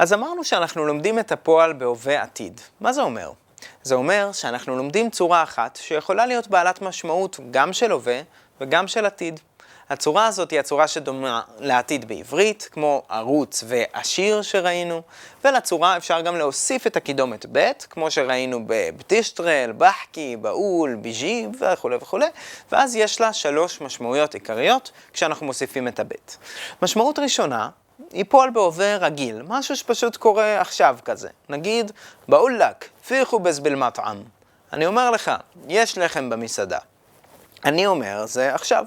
אז אמרנו שאנחנו לומדים את הפועל בהווה עתיד. מה זה אומר? זה אומר שאנחנו לומדים צורה אחת שיכולה להיות בעלת משמעות גם של הווה וגם של עתיד. הצורה הזאת היא הצורה שדומה לעתיד בעברית, כמו ערוץ ועשיר שראינו, ולצורה אפשר גם להוסיף את הקידומת ב', כמו שראינו בבטישטרל, בחקי, באול, ביג'י וכולי וכולי, ואז יש לה שלוש משמעויות עיקריות כשאנחנו מוסיפים את הב'. משמעות ראשונה היא פועל בהווה רגיל, משהו שפשוט קורה עכשיו כזה. נגיד, באולק, פיחו בזבל מטעם. אני אומר לך, יש לחם במסעדה. אני אומר, זה עכשיו.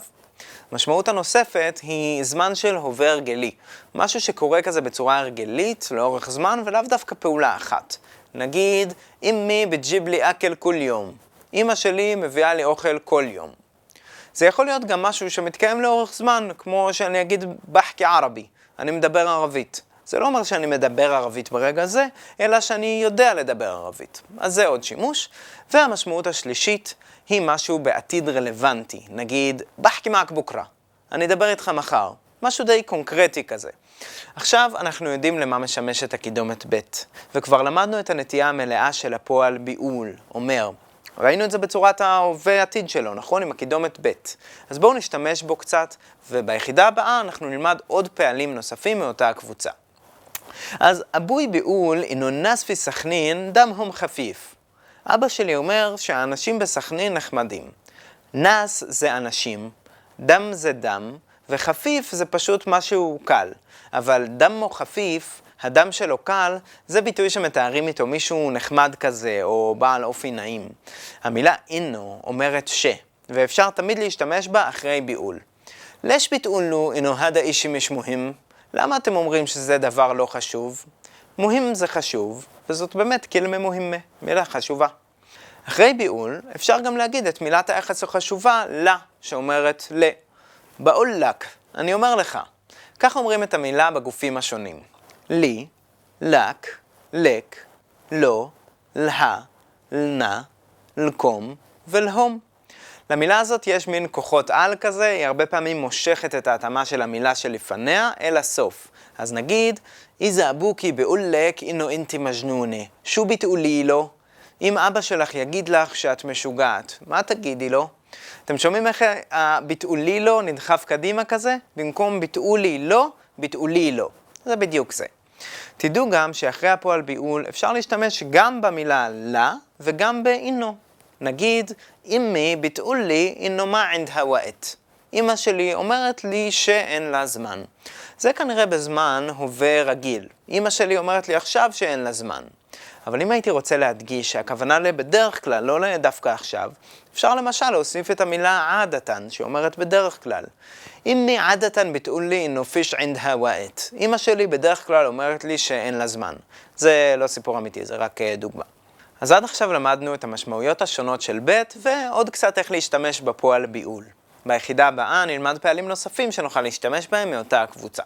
המשמעות הנוספת היא זמן של הווה הרגלי. משהו שקורה כזה בצורה הרגלית, לאורך זמן, ולאו דווקא פעולה אחת. נגיד, אמי בג'יב לי אקל כל יום. אמא שלי מביאה לי אוכל כל יום. זה יכול להיות גם משהו שמתקיים לאורך זמן, כמו שאני אגיד בחקי ערבי, אני מדבר ערבית. זה לא אומר שאני מדבר ערבית ברגע זה, אלא שאני יודע לדבר ערבית. אז זה עוד שימוש. והמשמעות השלישית היא משהו בעתיד רלוונטי. נגיד, בחקי מעק בוקרה. אני אדבר איתך מחר. משהו די קונקרטי כזה. עכשיו אנחנו יודעים למה משמשת הקידומת ב', וכבר למדנו את הנטייה המלאה של הפועל ביעול, אומר. ראינו את זה בצורת ההווה עתיד שלו, נכון? עם הקידומת ב'. אז בואו נשתמש בו קצת, וביחידה הבאה אנחנו נלמד עוד פעלים נוספים מאותה הקבוצה. אז אבוי ביעול אינו נספי סכנין דם הום חפיף. אבא שלי אומר שהאנשים בסכנין נחמדים. נס זה אנשים, דם זה דם, וחפיף זה פשוט משהו קל. אבל דם או חפיף, הדם שלו קל, זה ביטוי שמתארים איתו מישהו נחמד כזה, או בעל אופי נעים. המילה אינו אומרת ש, ואפשר תמיד להשתמש בה אחרי ביעול. לש ביטאולו אינו הדה אישי משמוהים, למה אתם אומרים שזה דבר לא חשוב? מוהים זה חשוב, וזאת באמת כלמה מוהימה, מילה חשובה. אחרי ביעול, אפשר גם להגיד את מילת היחס החשובה לה, שאומרת ל. באולק, אני אומר לך. כך אומרים את המילה בגופים השונים. לי, לק, לק, לא, לה, לנה, לקום ולהום. למילה הזאת יש מין כוחות על כזה, היא הרבה פעמים מושכת את ההתאמה של המילה שלפניה אל הסוף. אז נגיד, איזה אבוקי באולק אינו אינטי מג'נונה, שו ביטאולי לו. אם אבא שלך יגיד לך שאת משוגעת, מה תגידי לו? אתם שומעים איך הביטאולי לו נדחף קדימה כזה? במקום ביטאולי לא, ביטאולי לו. זה בדיוק זה. תדעו גם שאחרי הפועל ביעול אפשר להשתמש גם במילה לה וגם באינו. נגיד, אמי ביטאו לי אינו מה ענד הוואט. אמא שלי אומרת לי שאין לה זמן. זה כנראה בזמן הווה רגיל. אמא שלי אומרת לי עכשיו שאין לה זמן. אבל אם הייתי רוצה להדגיש שהכוונה לבדרך כלל, לא לדווקא עכשיו, אפשר למשל להוסיף את המילה עדתן, שאומרת בדרך כלל. אמי עדתן ביטאולי אינו פיש ענד הוואט. אמא שלי בדרך כלל אומרת לי שאין לה זמן. זה לא סיפור אמיתי, זה רק אה, דוגמה. אז עד עכשיו למדנו את המשמעויות השונות של ב' ועוד קצת איך להשתמש בפועל ביעול. ביחידה הבאה נלמד פעלים נוספים שנוכל להשתמש בהם מאותה הקבוצה.